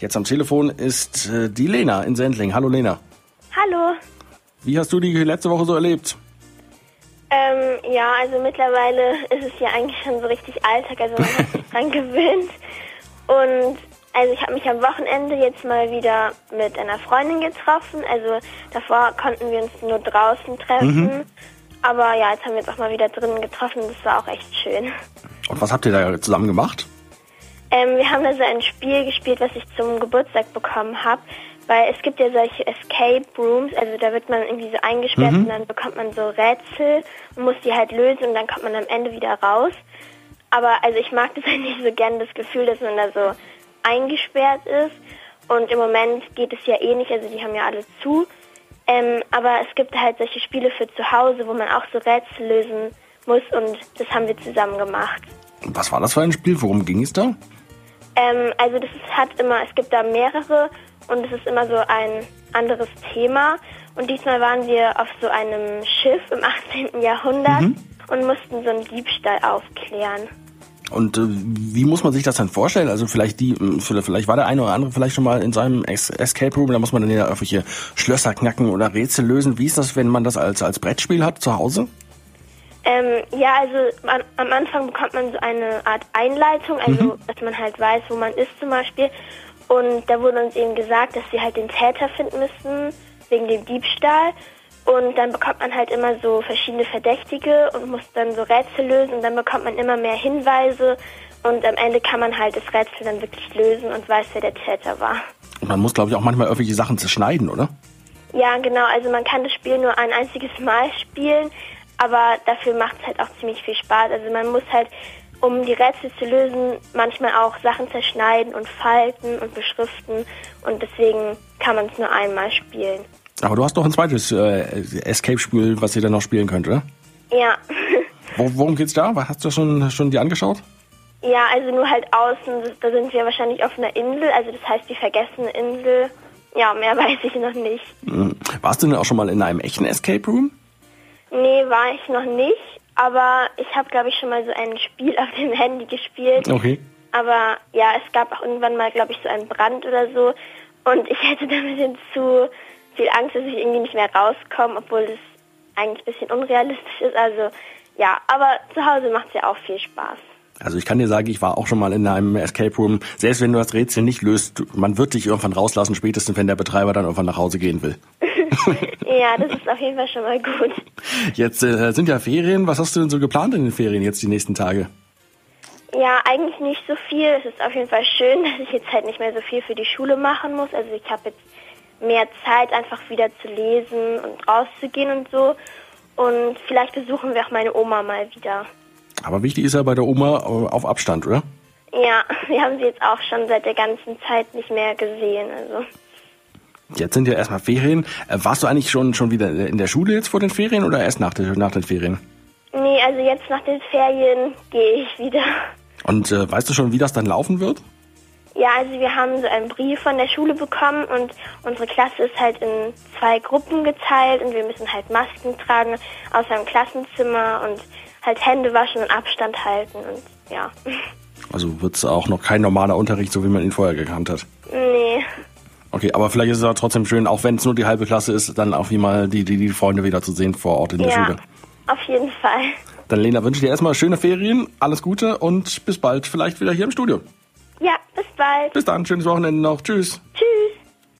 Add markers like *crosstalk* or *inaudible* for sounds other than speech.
Jetzt am Telefon ist äh, die Lena in Sendling. Hallo Lena. Hallo. Wie hast du die letzte Woche so erlebt? Ähm, ja, also mittlerweile ist es ja eigentlich schon so richtig Alltag, also man hat sich *laughs* dran gewöhnt. Und also ich habe mich am Wochenende jetzt mal wieder mit einer Freundin getroffen. Also davor konnten wir uns nur draußen treffen. Aber ja, jetzt haben wir uns auch mal wieder drinnen getroffen. Das war auch echt schön. Und was habt ihr da zusammen gemacht? Ähm, wir haben da so ein Spiel gespielt, was ich zum Geburtstag bekommen habe. Weil es gibt ja solche Escape Rooms, also da wird man irgendwie so eingesperrt und dann bekommt man so Rätsel und muss die halt lösen und dann kommt man am Ende wieder raus. Aber also ich mag das *laughs* eigentlich so gern, das Gefühl, dass man da so eingesperrt ist. Und im Moment geht es ja eh nicht, also die haben ja alle zu. Ähm, aber es gibt halt solche Spiele für zu Hause, wo man auch so Rätsel lösen muss und das haben wir zusammen gemacht. Was war das für ein Spiel? Worum ging es da? Ähm, also das ist, hat immer, es gibt da mehrere und es ist immer so ein anderes Thema. Und diesmal waren wir auf so einem Schiff im *laughs* 18. Jahrhundert und mussten so einen Diebstahl aufklären. Und äh, wie muss man sich das dann vorstellen? Also vielleicht die, mh, vielleicht war der eine oder andere vielleicht schon mal in seinem Es- Escape Room, da muss man dann ja irgendwelche Schlösser knacken oder Rätsel lösen. Wie ist das, wenn man das als, als Brettspiel hat zu Hause? Ähm, ja, also an, am Anfang bekommt man so eine Art Einleitung, also dass man halt weiß, wo man ist zum Beispiel. Und da wurde uns eben gesagt, dass wir halt den Täter finden müssen, wegen dem Diebstahl. Und dann bekommt man halt immer so verschiedene Verdächtige und muss dann so Rätsel lösen und dann bekommt man immer mehr Hinweise und am Ende kann man halt das Rätsel dann wirklich lösen und weiß, wer der Täter war. Und man muss, glaube ich, auch manchmal irgendwelche Sachen zerschneiden, oder? Ja, genau. Also man kann das Spiel nur ein einziges Mal spielen, aber dafür macht es halt auch ziemlich viel Spaß. Also man muss halt, um die Rätsel zu lösen, manchmal auch Sachen zerschneiden und falten und beschriften und deswegen kann man es nur einmal spielen. Aber du hast doch ein zweites äh, Escape-Spiel, was ihr dann noch spielen könnt, oder? Ja. *laughs* Wo, worum geht's da? Hast du schon, schon dir angeschaut? ja, also nur halt außen, da sind wir wahrscheinlich auf einer Insel, also das heißt die vergessene Insel. Ja, mehr *laughs* weiß ich noch nicht. Hm. Warst du denn auch schon mal in einem echten Escape Room? Nee, war ich noch nicht, aber ich habe, glaube ich, schon mal so ein Spiel *laughs* auf dem Handy gespielt. Okay. Aber ja, es gab auch irgendwann mal, glaube ich, so einen Brand oder so. Und ich *laughs* hätte da ein bisschen zu viel Angst, dass ich irgendwie nicht mehr rauskomme, obwohl das eigentlich ein bisschen unrealistisch ist. Also ja, aber zu Hause macht es ja auch viel Spaß. Also ich kann dir sagen, ich war auch schon mal in einem Escape Room. Selbst wenn du das Rätsel nicht löst, man wird dich irgendwann rauslassen, spätestens wenn der Betreiber dann irgendwann nach Hause gehen will. *laughs* Ja, das ist auf jeden Fall schon mal gut. Jetzt äh, sind ja Ferien. Was hast du denn so geplant in den Ferien jetzt die nächsten Tage? Ja, eigentlich nicht so viel. Es ist auf jeden Fall schön, *laughs* dass ich jetzt halt nicht mehr so viel für die Schule machen muss. Also ich habe jetzt mehr Zeit, einfach wieder zu lesen und rauszugehen und so. Und vielleicht besuchen wir auch meine Oma mal wieder. Aber wichtig ist ja bei der Oma äh, auf Abstand, oder? Ja, *laughs* wir haben sie jetzt auch schon seit der ganzen Zeit nicht mehr gesehen. Also Jetzt sind ja erstmal Ferien. Äh, warst du eigentlich schon schon wieder in der Schule jetzt vor den Ferien oder erst nach, der, nach den Ferien? nee, also jetzt nach den Ferien gehe ich wieder. Und äh, weißt du schon, wie das dann laufen wird? Ja, also wir haben so einen Brief von der Schule bekommen und unsere Klasse ist halt in zwei Gruppen geteilt und wir müssen halt Masken tragen außer im Klassenzimmer und halt Hände waschen und Abstand halten und ja. *laughs* Also wird es auch noch kein normaler Unterricht, so wie man ihn vorher gekannt hat. nee. Okay, aber vielleicht ist es auch trotzdem schön, auch wenn es nur die halbe Klasse ist, dann auch wie mal die, die, die Freunde wieder zu sehen vor Ort in der Ja, Schule. auf jeden Fall. Dann Lena, wünsche ich dir erstmal schöne Ferien, alles Gute und bis bald, vielleicht wieder hier im Studio. Ja, bis bald. Bis dann, schönes Wochenende noch. Tschüss.